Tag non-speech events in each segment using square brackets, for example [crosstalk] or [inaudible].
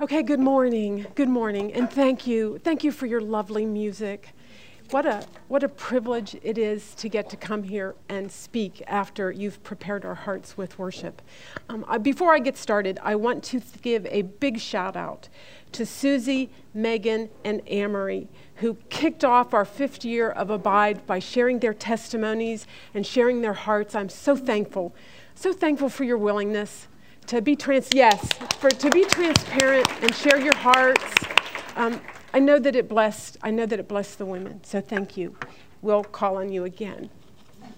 Okay, good morning. Good morning. And thank you. Thank you for your lovely music. What a, what a privilege it is to get to come here and speak after you've prepared our hearts with worship. Um, I, before I get started, I want to give a big shout out to Susie, Megan, and Amory, who kicked off our fifth year of Abide by sharing their testimonies and sharing their hearts. I'm so thankful, so thankful for your willingness to be trans, yes, for to be transparent and share your hearts. Um, I know that it blessed. I know that it blessed the women. So thank you. We'll call on you again.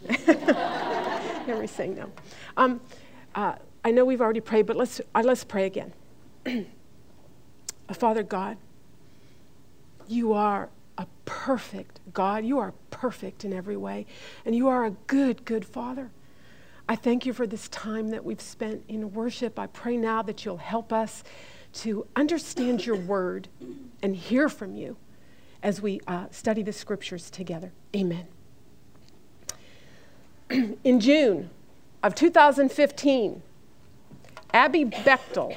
[laughs] Never say no. Um, uh, I know we've already prayed, but let's uh, let's pray again. [clears throat] Father God, you are a perfect God. You are perfect in every way, and you are a good, good Father. I thank you for this time that we've spent in worship. I pray now that you'll help us to understand your [coughs] word and hear from you as we uh, study the scriptures together. Amen. [clears throat] in June of 2015, Abi Bechtel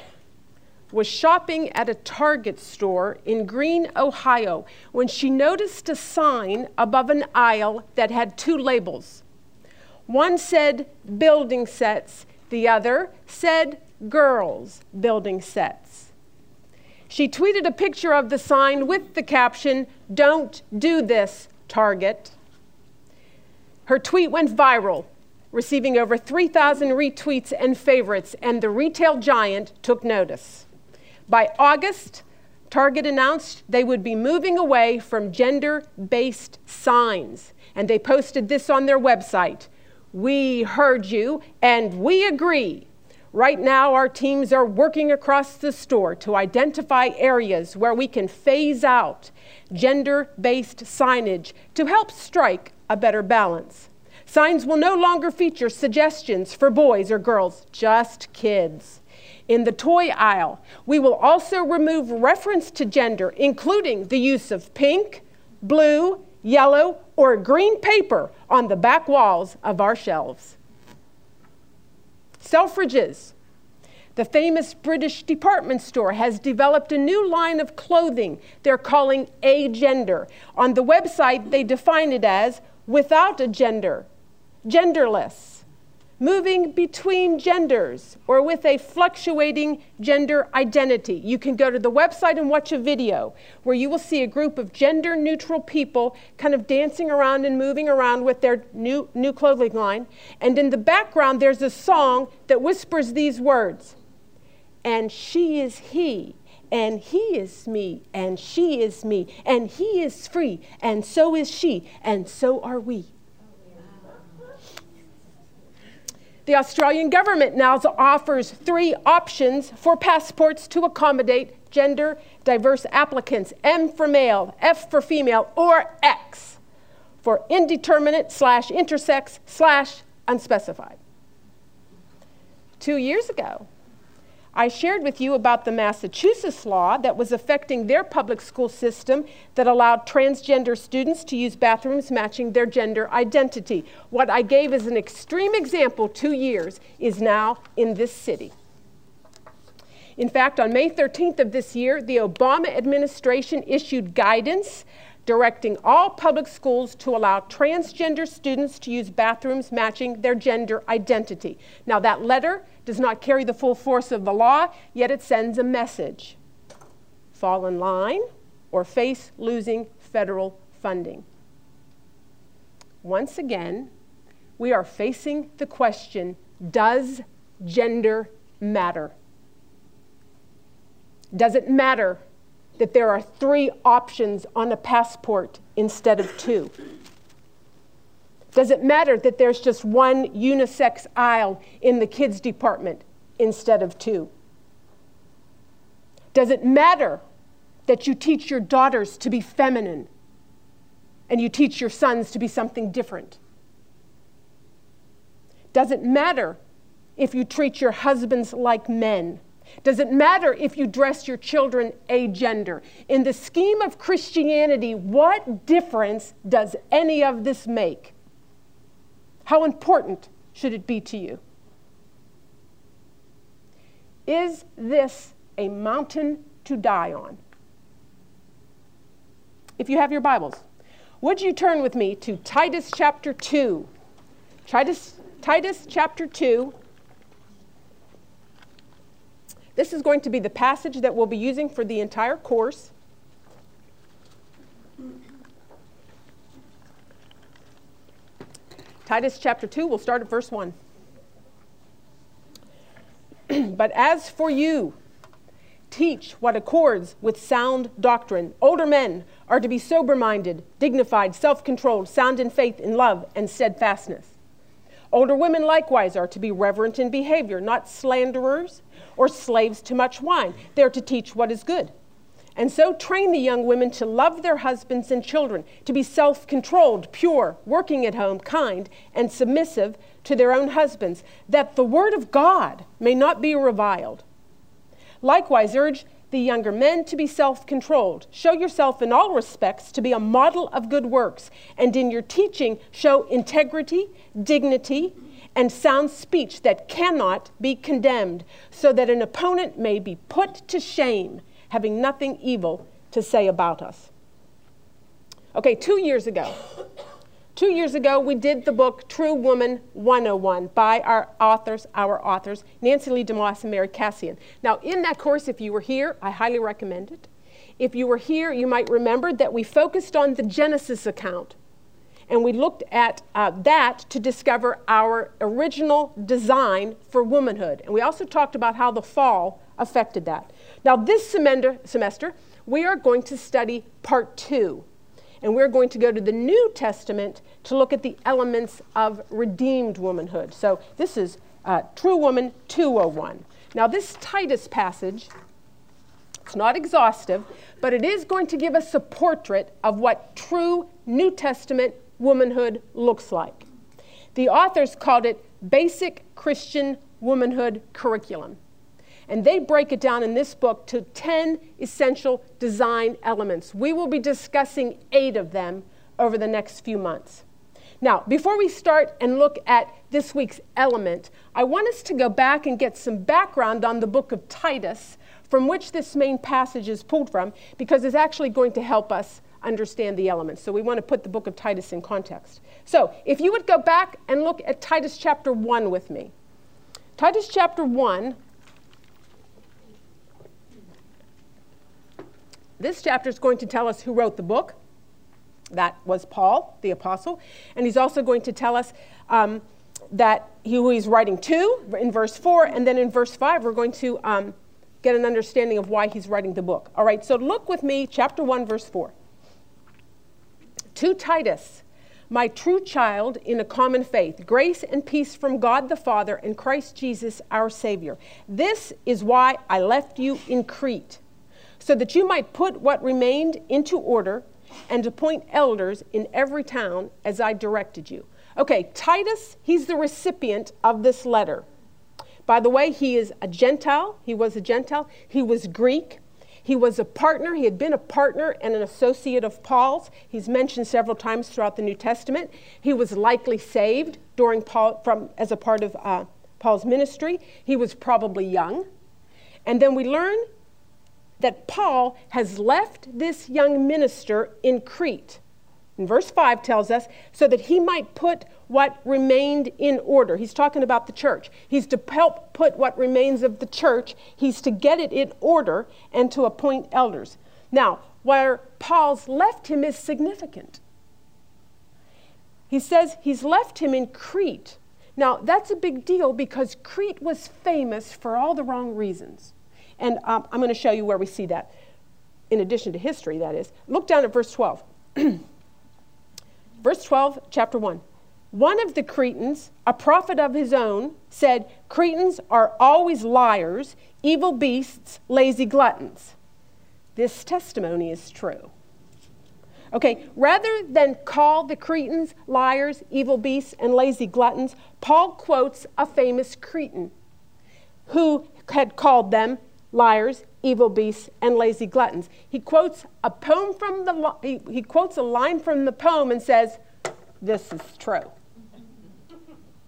was shopping at a Target store in Green, Ohio, when she noticed a sign above an aisle that had two labels one said building sets, the other said girls building sets. She tweeted a picture of the sign with the caption, Don't do this, Target. Her tweet went viral, receiving over 3,000 retweets and favorites, and the retail giant took notice. By August, Target announced they would be moving away from gender based signs, and they posted this on their website we heard you and we agree. Right now, our teams are working across the store to identify areas where we can phase out gender based signage to help strike a better balance. Signs will no longer feature suggestions for boys or girls, just kids. In the toy aisle, we will also remove reference to gender, including the use of pink, blue, yellow, or green paper on the back walls of our shelves. Selfridges, the famous British department store, has developed a new line of clothing they're calling Agender. On the website, they define it as without a gender, genderless moving between genders or with a fluctuating gender identity. You can go to the website and watch a video where you will see a group of gender neutral people kind of dancing around and moving around with their new, new clothing line. And in the background, there's a song that whispers these words And she is he. And he is me, and she is me, and he is free, and so is she, and so are we. The Australian government now offers three options for passports to accommodate gender diverse applicants M for male, F for female, or X for indeterminate slash intersex slash unspecified. Two years ago, I shared with you about the Massachusetts law that was affecting their public school system that allowed transgender students to use bathrooms matching their gender identity. What I gave as an extreme example two years is now in this city. In fact, on May 13th of this year, the Obama administration issued guidance directing all public schools to allow transgender students to use bathrooms matching their gender identity. Now, that letter does not carry the full force of the law, yet it sends a message fall in line or face losing federal funding. Once again, we are facing the question does gender matter? Does it matter that there are three options on a passport instead of two? Does it matter that there's just one unisex aisle in the kids department instead of two? Does it matter that you teach your daughters to be feminine and you teach your sons to be something different? Does it matter if you treat your husbands like men? Does it matter if you dress your children agender? In the scheme of Christianity, what difference does any of this make? How important should it be to you? Is this a mountain to die on. If you have your Bibles, would you turn with me to Titus chapter 2? Titus, Titus chapter 2. This is going to be the passage that we'll be using for the entire course. Titus chapter 2, we'll start at verse 1. [clears throat] but as for you, teach what accords with sound doctrine. Older men are to be sober minded, dignified, self controlled, sound in faith, in love, and steadfastness. Older women likewise are to be reverent in behavior, not slanderers or slaves to much wine. They're to teach what is good. And so train the young women to love their husbands and children, to be self controlled, pure, working at home, kind, and submissive to their own husbands, that the word of God may not be reviled. Likewise, urge the younger men to be self controlled. Show yourself in all respects to be a model of good works, and in your teaching, show integrity, dignity, and sound speech that cannot be condemned, so that an opponent may be put to shame, having nothing evil to say about us. Okay, two years ago, Two years ago, we did the book True Woman 101 by our authors, our authors, Nancy Leigh DeMoss and Mary Kassian. Now, in that course, if you were here, I highly recommend it. If you were here, you might remember that we focused on the Genesis account. And we looked at uh, that to discover our original design for womanhood. And we also talked about how the fall affected that. Now, this semester, we are going to study part two and we're going to go to the New Testament to look at the elements of redeemed womanhood. So this is uh, True Woman 201. Now, this Titus passage, it's not exhaustive, but it is going to give us a portrait of what true New Testament womanhood looks like. The authors called it Basic Christian Womanhood Curriculum. And they break it down in this book to 10 essential design elements. We will be discussing eight of them over the next few months. Now, before we start and look at this week's element, I want us to go back and get some background on the book of Titus, from which this main passage is pulled from, because it's actually going to help us understand the elements. So we want to put the book of Titus in context. So if you would go back and look at Titus chapter 1 with me. Titus chapter 1 This chapter is going to tell us who wrote the book. That was Paul, the apostle. And he's also going to tell us um, that he, who he's writing to in verse 4. And then in verse 5, we're going to um, get an understanding of why he's writing the book. All right, so look with me, chapter 1, verse 4. To Titus, my true child in a common faith, grace and peace from God the Father and Christ Jesus our Savior. This is why I left you in Crete so that you might put what remained into order and appoint elders in every town as I directed you. Okay, Titus, he's the recipient of this letter. By the way, he is a Gentile. He was a Gentile. He was Greek. He was a partner. He had been a partner and an associate of Paul's. He's mentioned several times throughout the New Testament. He was likely saved during Paul from as a part of uh, Paul's ministry. He was probably young. And then we learn that Paul has left this young minister in Crete. And verse 5 tells us, so that he might put what remained in order. He's talking about the church. He's to help put what remains of the church, he's to get it in order and to appoint elders. Now, where Paul's left him is significant. He says he's left him in Crete. Now, that's a big deal because Crete was famous for all the wrong reasons. And um, I'm going to show you where we see that, in addition to history, that is. Look down at verse 12. [clears throat] verse 12, chapter 1. One of the Cretans, a prophet of his own, said, Cretans are always liars, evil beasts, lazy gluttons. This testimony is true. Okay, rather than call the Cretans liars, evil beasts, and lazy gluttons, Paul quotes a famous Cretan who had called them liars, evil beasts, and lazy gluttons. He quotes a poem from the he, he quotes a line from the poem and says, "This is true."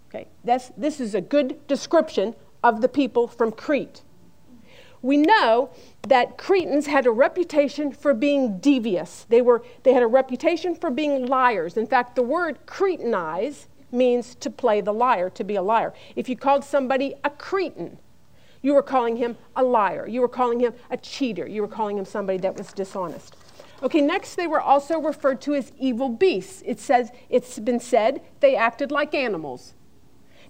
Okay, this this is a good description of the people from Crete. we know that Cretans had a reputation for being devious. They, were, they had a reputation for being liars. In fact, the word Cretanize means to play the liar, to be a liar. If you called somebody a Cretan, you were calling him a liar. You were calling him a cheater. You were calling him somebody that was dishonest. Okay, next they were also referred to as evil beasts. It says it's been said they acted like animals.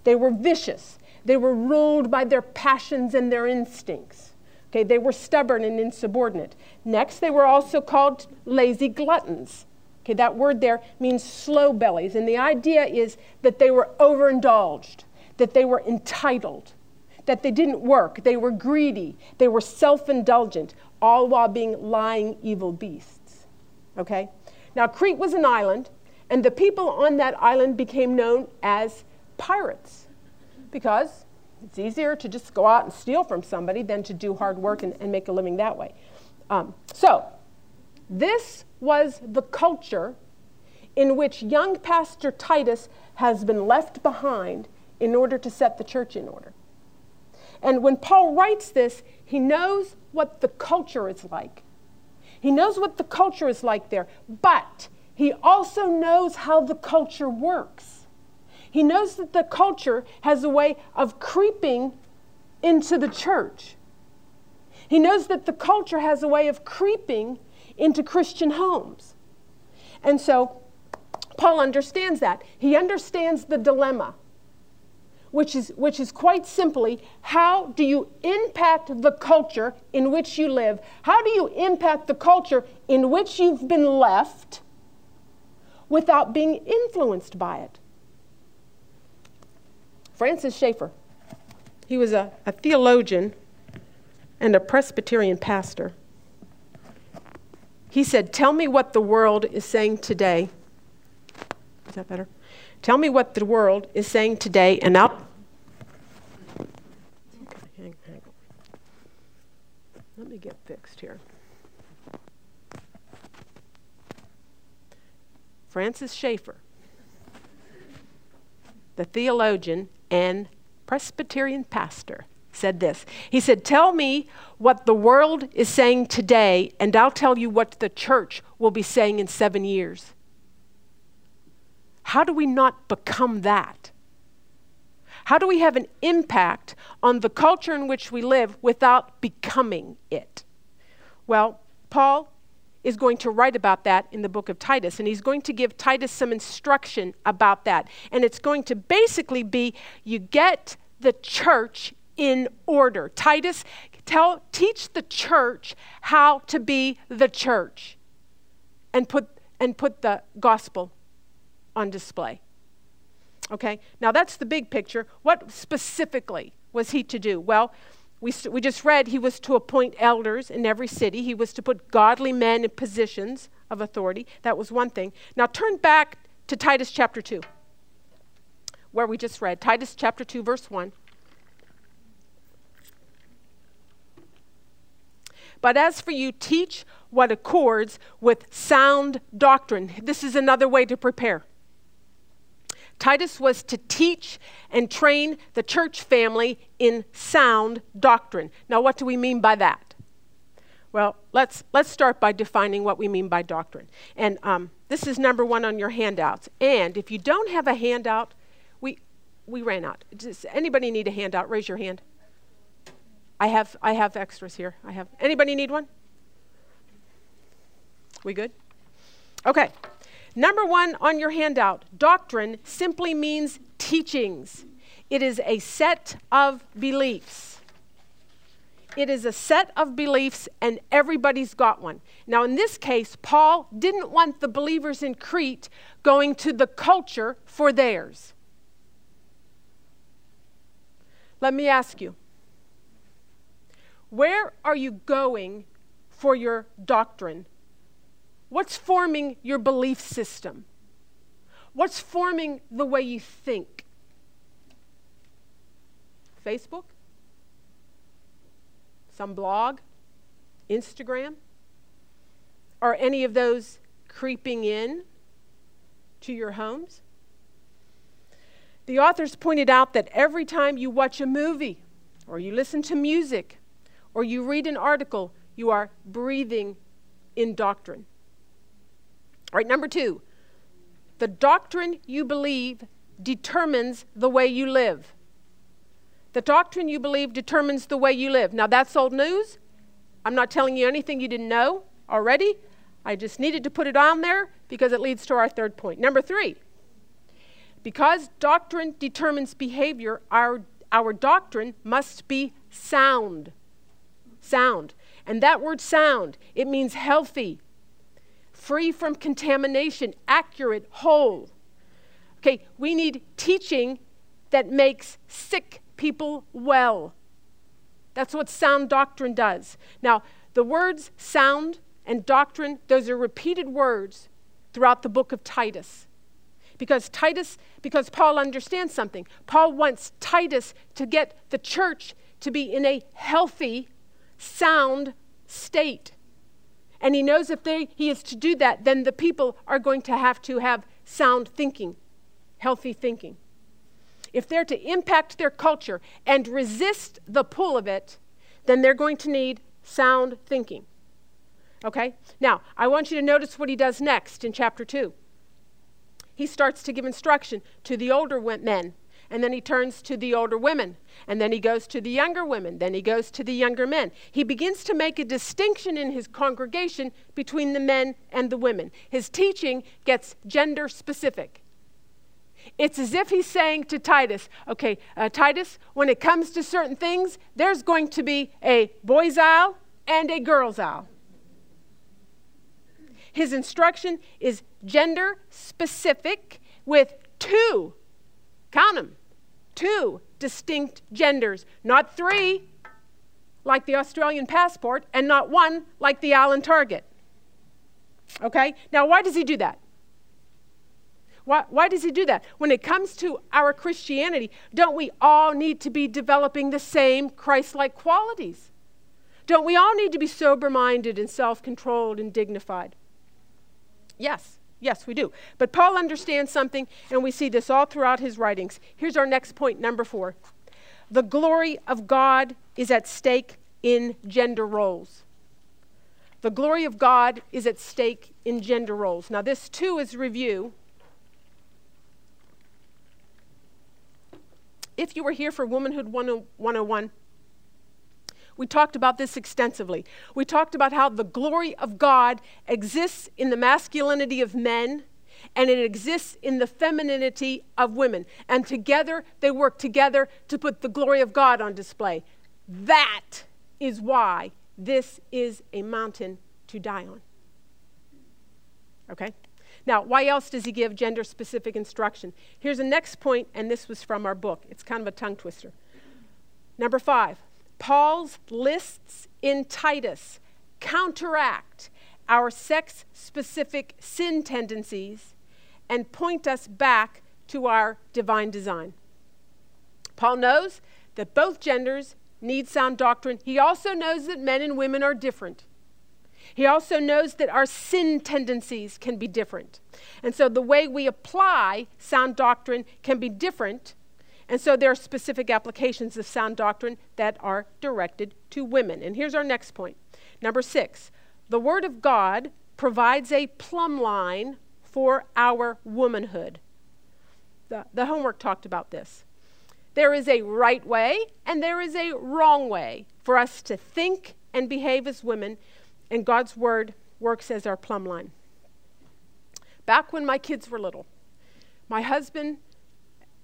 They were vicious. They were ruled by their passions and their instincts. Okay, they were stubborn and insubordinate. Next, they were also called lazy gluttons. Okay, that word there means slow bellies, and the idea is that they were overindulged, that they were entitled, that they didn't work, they were greedy, they were self indulgent, all while being lying evil beasts. Okay? Now, Crete was an island, and the people on that island became known as pirates because it's easier to just go out and steal from somebody than to do hard work and, and make a living that way. Um, so, this was the culture in which young Pastor Titus has been left behind in order to set the church in order. And when Paul writes this, he knows what the culture is like. He knows what the culture is like there, but he also knows how the culture works. He knows that the culture has a way of creeping into the church. He knows that the culture has a way of creeping into Christian homes. And so Paul understands that. He understands the dilemma, which is, which is quite simply how do you impact the culture in which you live? How do you impact the culture in which you've been left without being influenced by it? Francis Schaeffer, he was a, a theologian and a Presbyterian pastor. He said, Tell me what the world is saying today. Is that better? Tell me what the world is saying today, and I'll. Let me get fixed here. Francis Schaeffer, the theologian and Presbyterian pastor, said this. He said, Tell me what the world is saying today, and I'll tell you what the church will be saying in seven years. How do we not become that? How do we have an impact on the culture in which we live without becoming it? Well, Paul is going to write about that in the book of Titus, and he's going to give Titus some instruction about that. And it's going to basically be you get the church in order. Titus, tell, teach the church how to be the church and put, and put the gospel on display. Okay, now that's the big picture. What specifically was he to do? Well, we, we just read he was to appoint elders in every city. He was to put godly men in positions of authority. That was one thing. Now turn back to Titus chapter 2, where we just read. Titus chapter 2, verse 1. But as for you, teach what accords with sound doctrine. This is another way to prepare. Titus was to teach and train the church family in sound doctrine. Now, what do we mean by that? Well, let's, let's start by defining what we mean by doctrine. And um, this is number one on your handouts. And if you don't have a handout, we, we ran out. Does anybody need a handout? Raise your hand. I have, I have extras here. I have. Anybody need one? We good? Okay. Number one on your handout doctrine simply means teachings, it is a set of beliefs. It is a set of beliefs, and everybody's got one. Now, in this case, Paul didn't want the believers in Crete going to the culture for theirs. Let me ask you where are you going for your doctrine What's forming your belief system? What's forming the way you think? Facebook? Some blog? Instagram? Are any of those creeping in to your homes? The authors pointed out that every time you watch a movie, or you listen to music, or you read an article, you are breathing in doctrine. Right, number two, the doctrine you believe determines the way you live. The doctrine you believe determines the way you live. Now, that's old news. I'm not telling you anything you didn't know already. I just needed to put it on there because it leads to our third point. Number three, because doctrine determines behavior, our, our doctrine must be sound. Sound. And that word sound, it means healthy, free from contamination, accurate, whole. Okay, we need teaching that makes sick people well. That's what sound doctrine does. Now, the words sound and doctrine, those are repeated words throughout the book of Titus. Because Titus, because Paul understands something. Paul wants Titus to get the church to be in a healthy, sound state. And he knows if they, he is to do that, then the people are going to have to have sound thinking, healthy thinking. If they're to impact their culture and resist the pull of it, then they're going to need sound thinking. Okay? Now, I want you to notice what he does next in chapter 2. He starts to give instruction to the older men, and then he turns to the older women, and then he goes to the younger women, then he goes to the younger men. He begins to make a distinction in his congregation between the men and the women. His teaching gets gender specific. It's as if he's saying to Titus, okay, uh, Titus, when it comes to certain things, there's going to be a boys' aisle and a girls' aisle. His instruction is gender specific with two, count them, two distinct genders, not three like the Australian passport and not one like the Allen Target. Okay? Now, why does he do that? Why, why does he do that? When it comes to our Christianity, don't we all need to be developing the same Christ like qualities? Don't we all need to be sober minded and self controlled and dignified? Yes, yes, we do. But Paul understands something, and we see this all throughout his writings. Here's our next point, number four. The glory of God is at stake in gender roles. The glory of God is at stake in gender roles. Now, this too is review. If you were here for Womanhood 101, we talked about this extensively. We talked about how the glory of God exists in the masculinity of men and it exists in the femininity of women. And together, they work together to put the glory of God on display. That is why this is a mountain to die on. Okay? Now, why else does he give gender specific instruction? Here's the next point, and this was from our book. It's kind of a tongue twister. Number five, Paul's lists in Titus counteract our sex specific sin tendencies and point us back to our divine design. Paul knows that both genders need sound doctrine. He also knows that men and women are different. He also knows that our sin tendencies can be different. And so the way we apply sound doctrine can be different and so there are specific applications of sound doctrine that are directed to women. And here's our next point. Number six, the Word of God provides a plumb line for our womanhood. The, the homework talked about this. There is a right way and there is a wrong way for us to think and behave as women, and God's Word works as our plumb line. Back when my kids were little, my husband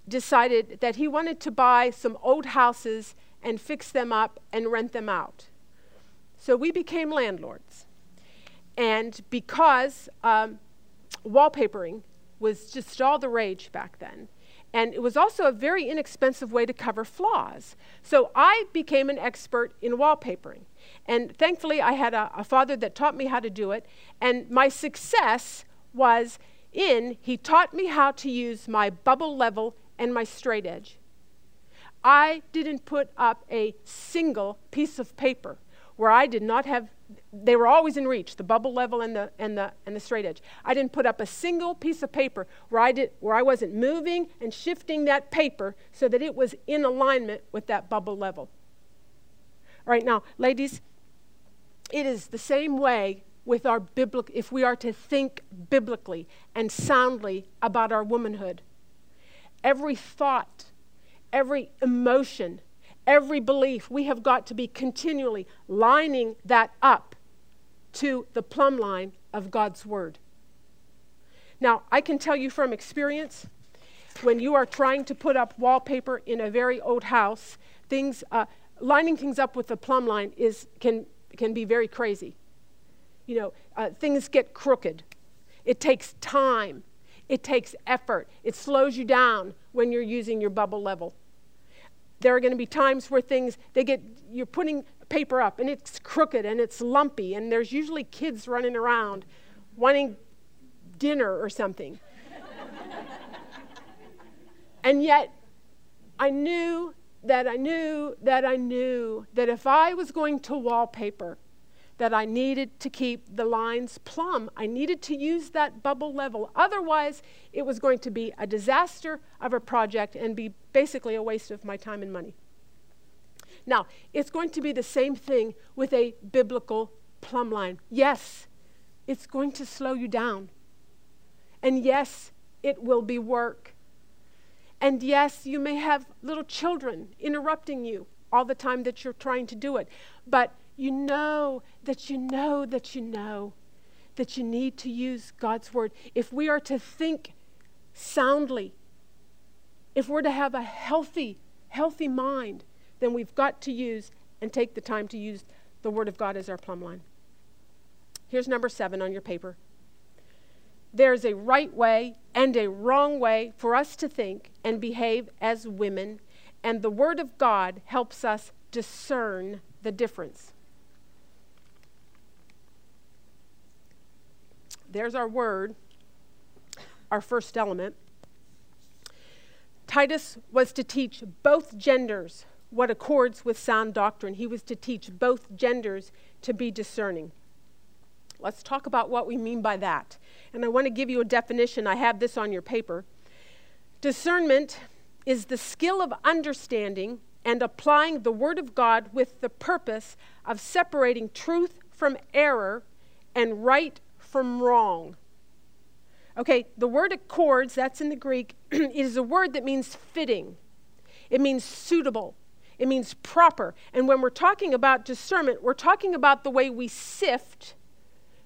decided that he wanted to buy some old houses and fix them up and rent them out. So we became landlords. And because um, wallpapering was just all the rage back then, and it was also a very inexpensive way to cover flaws. So I became an expert in wallpapering. And thankfully, I had a, a father that taught me how to do it. And my success was in he taught me how to use my bubble level and my straight edge. I didn't put up a single piece of paper where I did not have, they were always in reach, the bubble level and the, and the, and the straight edge. I didn't put up a single piece of paper where I, did, where I wasn't moving and shifting that paper so that it was in alignment with that bubble level. All right, now, ladies, it is the same way with our biblical, if we are to think biblically and soundly about our womanhood. Every thought, every emotion, every belief, we have got to be continually lining that up to the plumb line of God's Word. Now, I can tell you from experience, when you are trying to put up wallpaper in a very old house, things, uh, lining things up with the plumb line is, can, can be very crazy. You know, uh, things get crooked. It takes time. It takes effort. It slows you down when you're using your bubble level. There are going to be times where things, they get, you're putting paper up and it's crooked and it's lumpy, and there's usually kids running around wanting dinner or something. [laughs] and yet, I knew that I knew that I knew that if I was going to wallpaper, that I needed to keep the lines plumb. I needed to use that bubble level. Otherwise, it was going to be a disaster of a project and be basically a waste of my time and money. Now, it's going to be the same thing with a biblical plumb line. Yes, it's going to slow you down. And yes, it will be work. And yes, you may have little children interrupting you all the time that you're trying to do it. But you know that you know that you know that you need to use God's word. If we are to think soundly, if we're to have a healthy, healthy mind, then we've got to use and take the time to use the word of God as our plumb line. Here's number seven on your paper. There's a right way and a wrong way for us to think and behave as women, and the Word of God helps us discern the difference. There's our word, our first element. Titus was to teach both genders what accords with sound doctrine. He was to teach both genders to be discerning. Let's talk about what we mean by that. And I want to give you a definition. I have this on your paper. Discernment is the skill of understanding and applying the Word of God with the purpose of separating truth from error and right from wrong. Okay, the word accords, that's in the Greek, [clears throat] is a word that means fitting. It means suitable. It means proper. And when we're talking about discernment, we're talking about the way we sift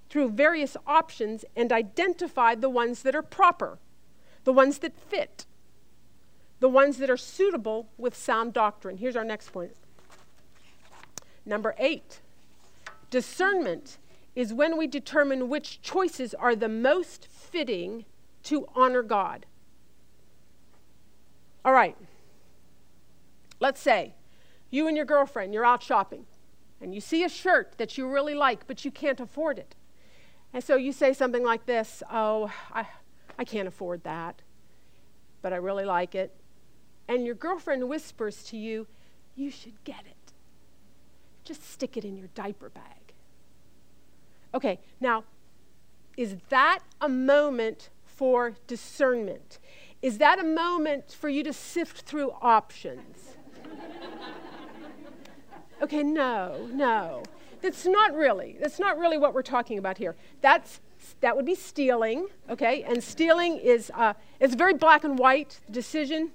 through various options and identify the ones that are proper, the ones that fit, the ones that are suitable with sound doctrine. Here's our next point. Number eight discernment is when we determine which choices are the most fitting to honor God. All right. Let's say you and your girlfriend, you're out shopping, and you see a shirt that you really like, but you can't afford it. And so you say something like this Oh, I, I can't afford that, but I really like it. And your girlfriend whispers to you, You should get it. Just stick it in your diaper bag. Okay, now, is that a moment for discernment? Is that a moment for you to sift through options? [laughs] okay, no, no. That's not really. That's not really what we're talking about here. That's that would be stealing, okay? And stealing is uh, it's very black and white decision.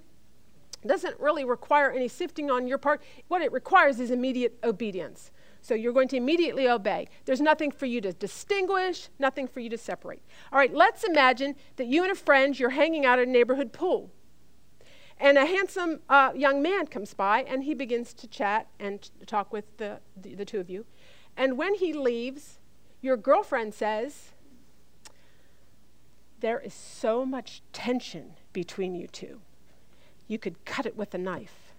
It doesn't really require any sifting on your part. What it requires is immediate obedience. So you're going to immediately obey. There's nothing for you to distinguish, nothing for you to separate. All right, let's imagine that you and a friend, you're hanging out at a neighborhood pool. And a handsome uh, young man comes by and he begins to chat and talk with the, the, the two of you. And when he leaves, your girlfriend says, There is so much tension between you two. You could cut it with a knife.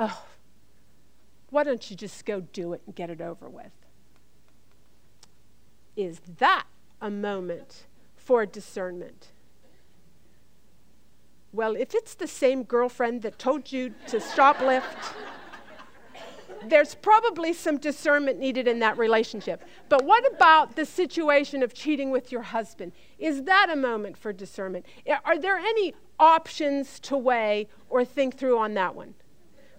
Oh, why don't you just go do it and get it over with? Is that a moment for discernment? Well, if it's the same girlfriend that told you to shoplift, there's probably some discernment needed in that relationship. But what about the situation of cheating with your husband? Is that a moment for discernment? Are there any options to weigh or think through on that one?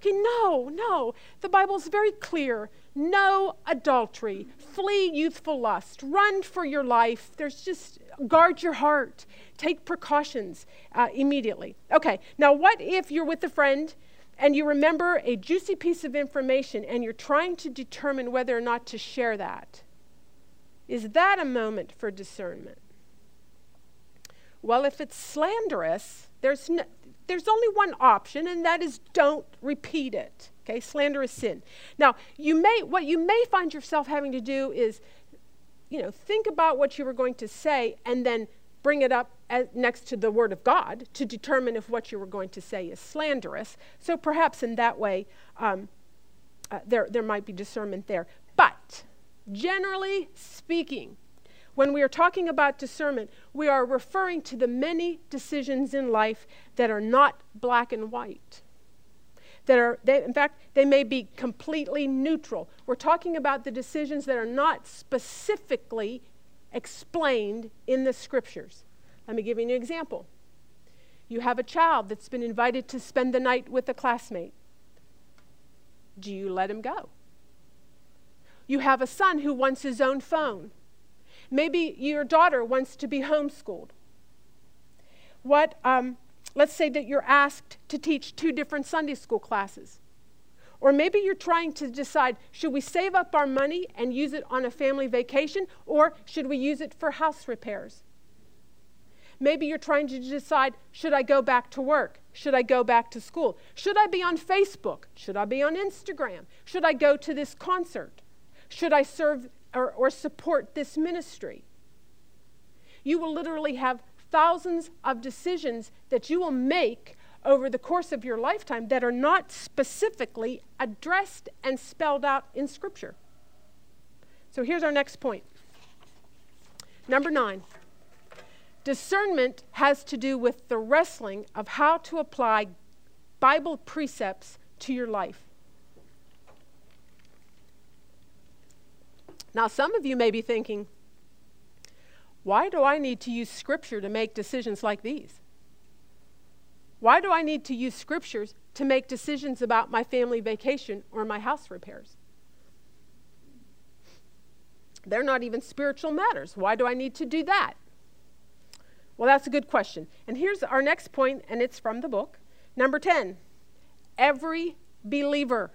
Okay, no, no. The Bible's very clear. No adultery. Flee youthful lust. Run for your life. There's just guard your heart. Take precautions uh, immediately. Okay, now what if you're with a friend and you remember a juicy piece of information and you're trying to determine whether or not to share that? Is that a moment for discernment? Well, if it's slanderous, there's, no, there's only one option, and that is don't repeat it. Okay, slander is sin. Now, you may, what you may find yourself having to do is, you know, think about what you were going to say and then bring it up as, next to the Word of God to determine if what you were going to say is slanderous. So perhaps in that way, um, uh, there, there might be discernment there. But generally speaking, when we are talking about discernment, we are referring to the many decisions in life that are not black and white. That are, they, in fact, they may be completely neutral. We're talking about the decisions that are not specifically explained in the scriptures. Let me give you an example. You have a child that's been invited to spend the night with a classmate. Do you let him go? You have a son who wants his own phone. Maybe your daughter wants to be homeschooled. What, um, let's say that you're asked to teach two different Sunday school classes. Or maybe you're trying to decide should we save up our money and use it on a family vacation, or should we use it for house repairs? Maybe you're trying to decide should I go back to work? Should I go back to school? Should I be on Facebook? Should I be on Instagram? Should I go to this concert? Should I serve or, or support this ministry. You will literally have thousands of decisions that you will make over the course of your lifetime that are not specifically addressed and spelled out in Scripture. So here's our next point. Number nine discernment has to do with the wrestling of how to apply Bible precepts to your life. Now, some of you may be thinking, why do I need to use Scripture to make decisions like these? Why do I need to use Scriptures to make decisions about my family vacation or my house repairs? They're not even spiritual matters. Why do I need to do that? Well, that's a good question. And here's our next point, and it's from the book. Number 10 Every believer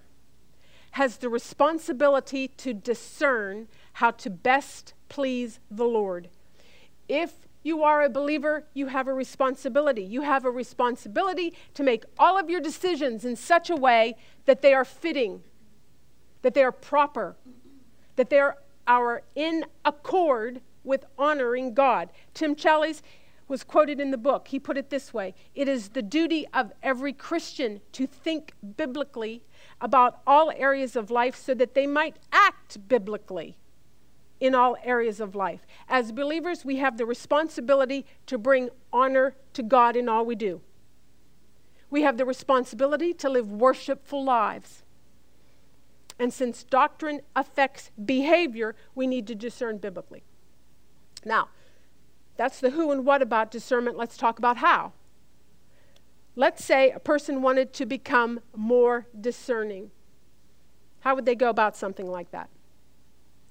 has the responsibility to discern how to best please the Lord. If you are a believer, you have a responsibility. You have a responsibility to make all of your decisions in such a way that they are fitting, that they are proper, that they are, are in accord with honoring God. Tim Challies was quoted in the book. He put it this way It is the duty of every Christian to think biblically about all areas of life so that they might act biblically in all areas of life. As believers, we have the responsibility to bring honor to God in all we do. We have the responsibility to live worshipful lives. And since doctrine affects behavior, we need to discern biblically. Now, that's the who and what about discernment. Let's talk about how. Let's say a person wanted to become more discerning. How would they go about something like that?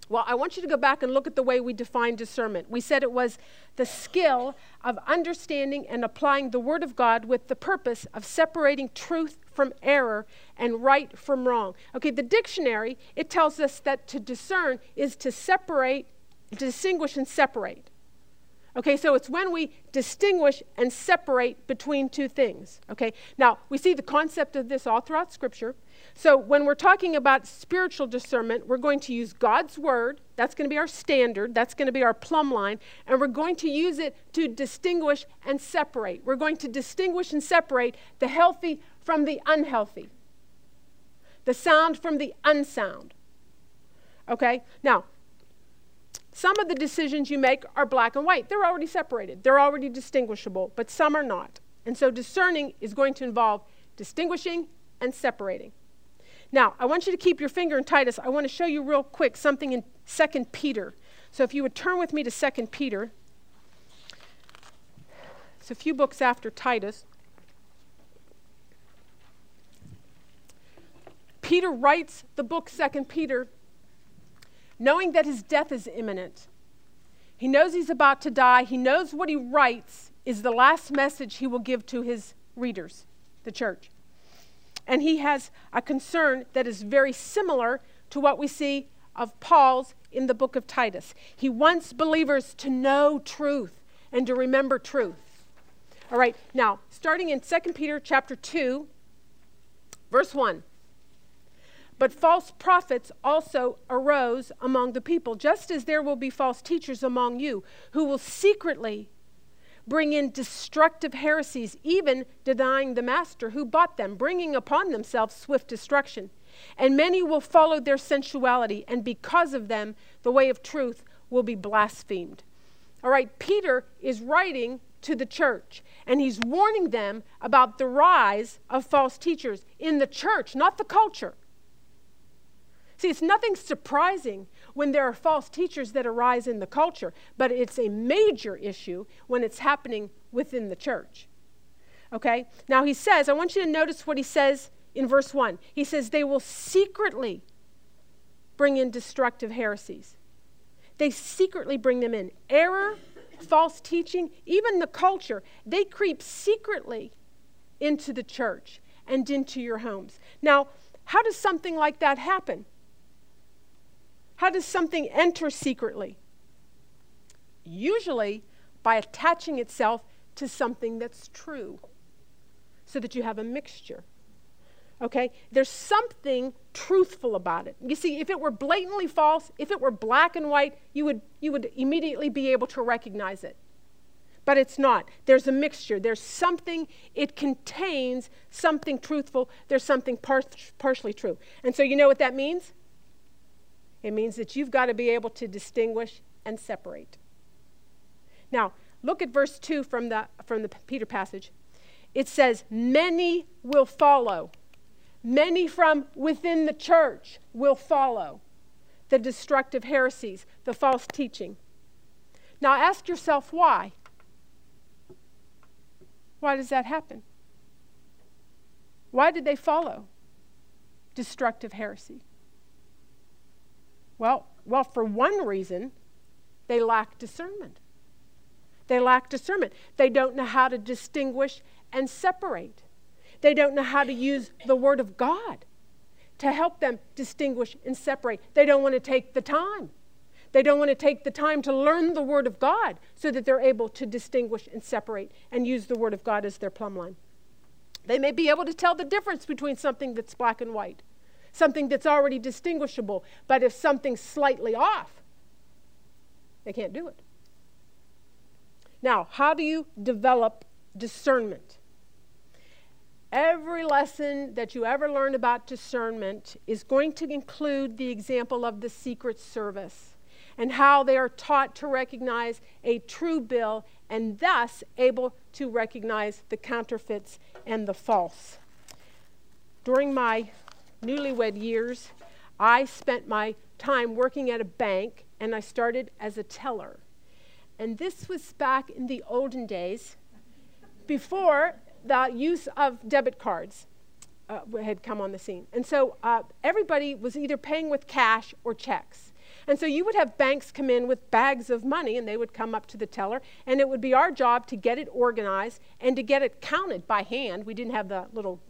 Well, I want you to go back and look at the way we define discernment. We said it was the skill of understanding and applying the Word of God with the purpose of separating truth from error and right from wrong. Okay, the dictionary, it tells us that to discern is to separate, distinguish and separate. Okay, so it's when we distinguish and separate between two things. Okay, now we see the concept of this all throughout Scripture. So when we're talking about spiritual discernment, we're going to use God's Word. That's going to be our standard, that's going to be our plumb line, and we're going to use it to distinguish and separate. We're going to distinguish and separate the healthy from the unhealthy, the sound from the unsound. Okay, now some of the decisions you make are black and white. They're already separated, they're already distinguishable, but some are not. And so discerning is going to involve distinguishing and separating. Now, I want you to keep your finger in Titus. I want to show you real quick something in 2 Peter. So if you would turn with me to 2 Peter. It's a few books after Titus. Peter writes the book, Second Peter, knowing that his death is imminent. He knows he's about to die. He knows what he writes is the last message he will give to his readers, the church. And he has a concern that is very similar to what we see of Paul's in the book of Titus. He wants believers to know truth and to remember truth. All right, now, starting in 2 Peter chapter 2, verse 1. But false prophets also arose among the people, just as there will be false teachers among you, who will secretly bring in destructive heresies, even denying the master who bought them, bringing upon themselves swift destruction. And many will follow their sensuality, and because of them, the way of truth will be blasphemed. All right, Peter is writing to the church, and he's warning them about the rise of false teachers in the church, not the culture. See, it's nothing surprising when there are false teachers that arise in the culture, but it's a major issue when it's happening within the church. Okay? Now he says, I want you to notice what he says in verse 1. He says, They will secretly bring in destructive heresies. They secretly bring them in. Error, false teaching, even the culture, they creep secretly into the church and into your homes. Now, how does something like that happen? How does something enter secretly? Usually by attaching itself to something that's true, so that you have a mixture. Okay? There's something truthful about it. You see, if it were blatantly false, if it were black and white, you would, you would immediately be able to recognize it. But it's not. There's a mixture. There's something, it contains something truthful, there's something par- partially true. And so you know what that means? It means that you've got to be able to distinguish and separate. Now, look at verse 2 from the, from the Peter passage. It says, Many will follow. Many from within the church will follow the destructive heresies, the false teaching. Now, ask yourself why. Why does that happen? Why did they follow destructive heresy? Well, well, for one reason, they lack discernment. They lack discernment. They don't know how to distinguish and separate. They don't know how to use the Word of God to help them distinguish and separate. They don't want to take the time. They don't want to take the time to learn the Word of God so that they're able to distinguish and separate and use the Word of God as their plumb line. They may be able to tell the difference between something that's black and white something that's already distinguishable. But if something's slightly off, they can't do it. Now, how do you develop discernment? Every lesson that you ever learn about discernment is going to include the example of the Secret Service and how they are taught to recognize a true bill and thus able to recognize the counterfeits and the false. During my newlywed years, I spent my time working at a bank and I started as a teller. And this was back in the olden days before the use of debit cards uh, had come on the scene. And so uh, everybody was either paying with cash or checks. And so you would have banks come in with bags of money and they would come up to the teller, and it would be our job to get it organized and to get it counted by hand. We didn't have the little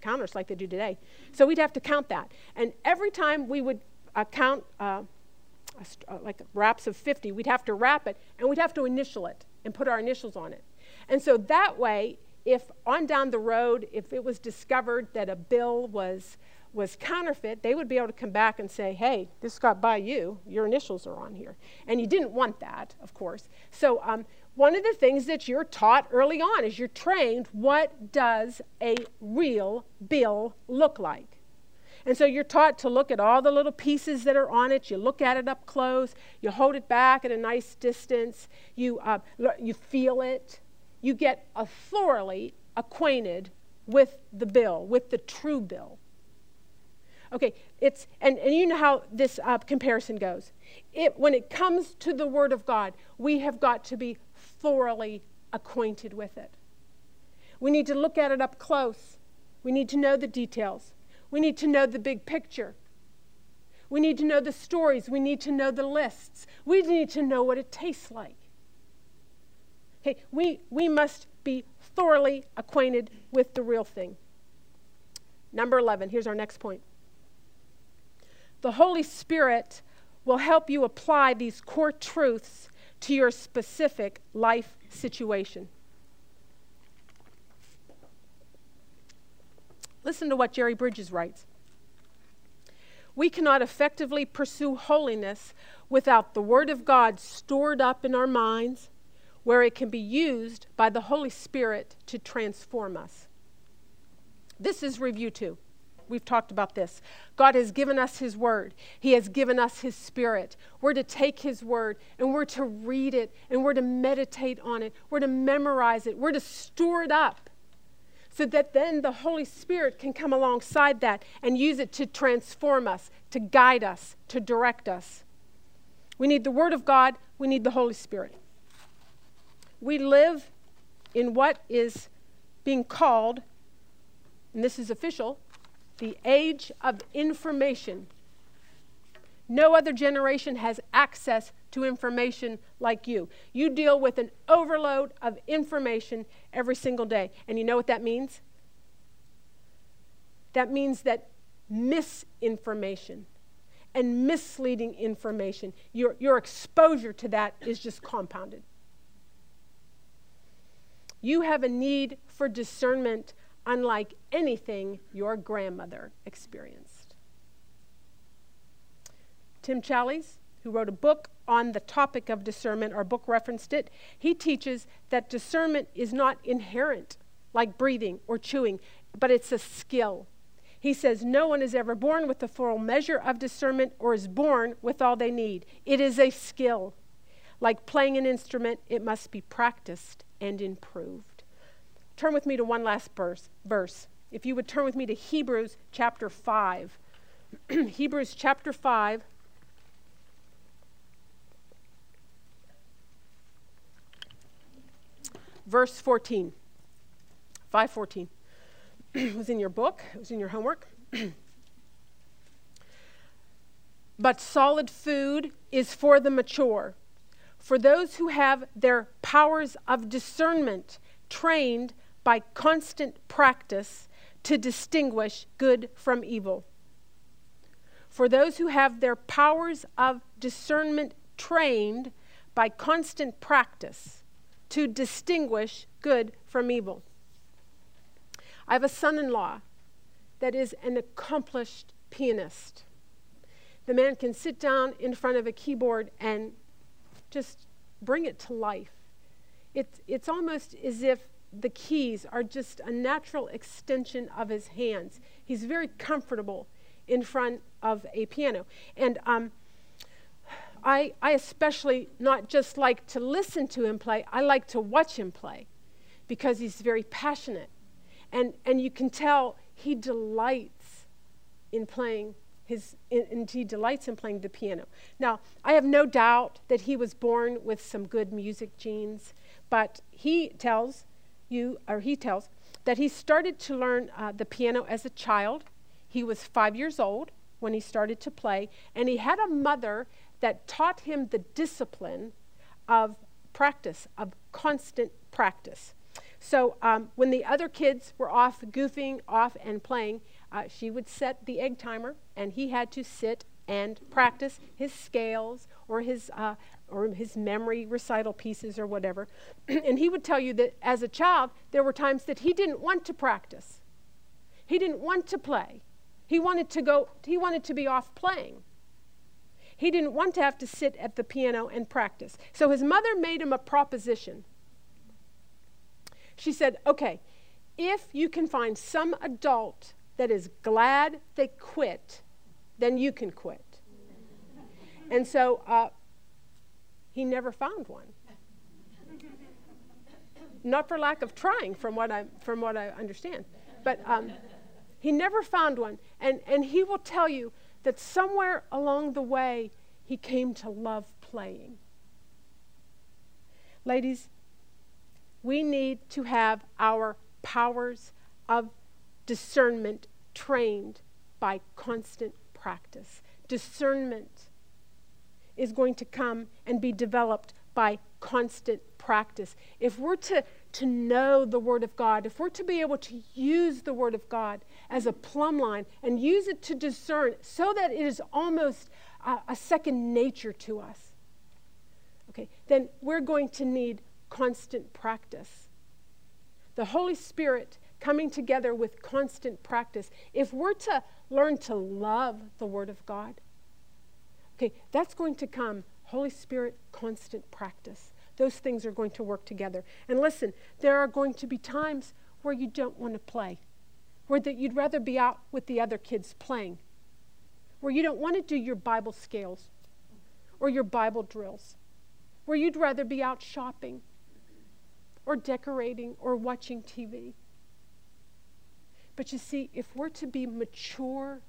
counters like they do today. So we'd have to count that. And every time we would uh, count uh, uh, like wraps of 50, we'd have to wrap it and we'd have to initial it and put our initials on it. And so that way, if on down the road, if it was discovered that a bill was was counterfeit, they would be able to come back and say, hey, this got by you, your initials are on here. And you didn't want that, of course. So um, one of the things that you're taught early on is you're trained what does a real bill look like? And so you're taught to look at all the little pieces that are on it. You look at it up close. You hold it back at a nice distance. You, uh, you feel it. You get thoroughly acquainted with the bill, with the true bill. Okay, it's, and, and you know how this uh, comparison goes. It, when it comes to the Word of God, we have got to be thoroughly acquainted with it. We need to look at it up close. We need to know the details. We need to know the big picture. We need to know the stories. We need to know the lists. We need to know what it tastes like. Okay, we, we must be thoroughly acquainted with the real thing. Number 11, here's our next point. The Holy Spirit will help you apply these core truths to your specific life situation. Listen to what Jerry Bridges writes. We cannot effectively pursue holiness without the Word of God stored up in our minds, where it can be used by the Holy Spirit to transform us. This is review two. We've talked about this. God has given us His Word, He has given us His Spirit. We're to take His Word and we're to read it and we're to meditate on it. We're to memorize it. We're to store it up so that then the Holy Spirit can come alongside that and use it to transform us, to guide us, to direct us. We need the Word of God, we need the Holy Spirit. We live in what is being called, and this is official, the age of information. No other generation has access to information like you. You deal with an overload of information every single day. And you know what that means? That means that misinformation and misleading information, your, your exposure to that is just compounded. You have a need for discernment unlike anything your grandmother experienced. Tim Challies, who wrote a book on the topic of discernment, our book referenced it, he teaches that discernment is not inherent, like breathing or chewing, but it's a skill. He says, No one is ever born with the full measure of discernment or is born with all they need. It is a skill. Like playing an instrument, it must be practiced and improved. Turn with me to one last verse. verse. If you would turn with me to Hebrews chapter 5. [clears throat] Hebrews chapter 5. verse 14. 514. [clears throat] it was in your book, it was in your homework. [clears throat] but solid food is for the mature, for those who have their powers of discernment trained by constant practice to distinguish good from evil. For those who have their powers of discernment trained by constant practice to distinguish good from evil. I have a son in law that is an accomplished pianist. The man can sit down in front of a keyboard and just bring it to life. It's, it's almost as if the keys are just a natural extension of his hands. He's very comfortable in front of a piano. And um, I, I especially not just like to listen to him play, I like to watch him play because he's very passionate. And, and you can tell he delights in playing his, and he delights in playing the piano. Now, I have no doubt that he was born with some good music genes, but he tells you, or he tells, that he started to learn uh, the piano as a child. He was five years old when he started to play, and he had a mother that taught him the discipline of practice, of constant practice. So um, when the other kids were off goofing off and playing, uh, she would set the egg timer, and he had to sit and practice his scales or his uh, or his memory recital pieces or whatever. [clears throat] and he would tell you that as a child, there were times that he didn't want to practice. He didn't want to play. He wanted to go. He wanted to be off playing. He didn't want to have to sit at the piano and practice. So his mother made him a proposition. She said, Okay, if you can find some adult that is glad they quit, then you can quit. And so uh, he never found one. Not for lack of trying, from what I, from what I understand. But um, he never found one. And, and he will tell you that somewhere along the way, he came to love playing. Ladies, we need to have our powers of discernment trained by constant practice. Discernment is going to come and be developed by constant practice. If we're to, to know the Word of God, if we're to be able to use the Word of God as a plumb line and use it to discern so that it is almost a, a second nature to us, okay, then we're going to need constant practice. The Holy Spirit coming together with constant practice. If we're to learn to love the Word of God, okay, that's going to come Holy Spirit, constant practice. Those things are going to work together. And listen, there are going to be times where you don't want to play, where that you'd rather be out with the other kids playing, where you don't want to do your Bible scales or your Bible drills, where you'd rather be out shopping or decorating or watching TV. But you see, if we're to be mature,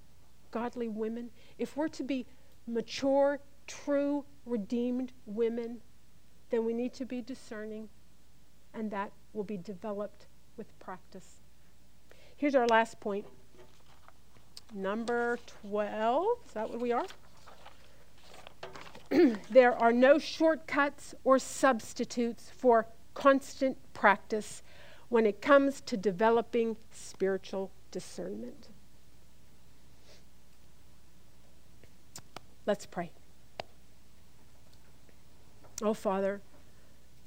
godly women, if we're to be mature, true, redeemed women, then we need to be discerning, and that will be developed with practice. Here's our last point. Number 12, is that what we are? [clears throat] there are no shortcuts or substitutes for constant practice when it comes to developing spiritual discernment. Let's pray. Oh, Father,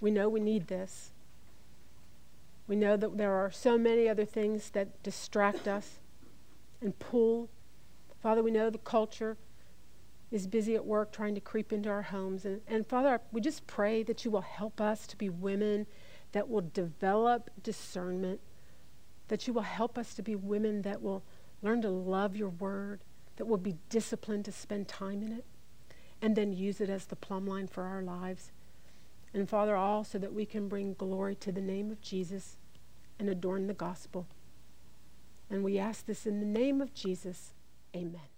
we know we need this. We know that there are so many other things that distract us and pull. Father, we know the culture is busy at work trying to creep into our homes. And, and Father, we just pray that you will help us to be women that will develop discernment, that you will help us to be women that will learn to love your word, that will be disciplined to spend time in it, and then use it as the plumb line for our lives. And Father, all so that we can bring glory to the name of Jesus and adorn the gospel. And we ask this in the name of Jesus. Amen.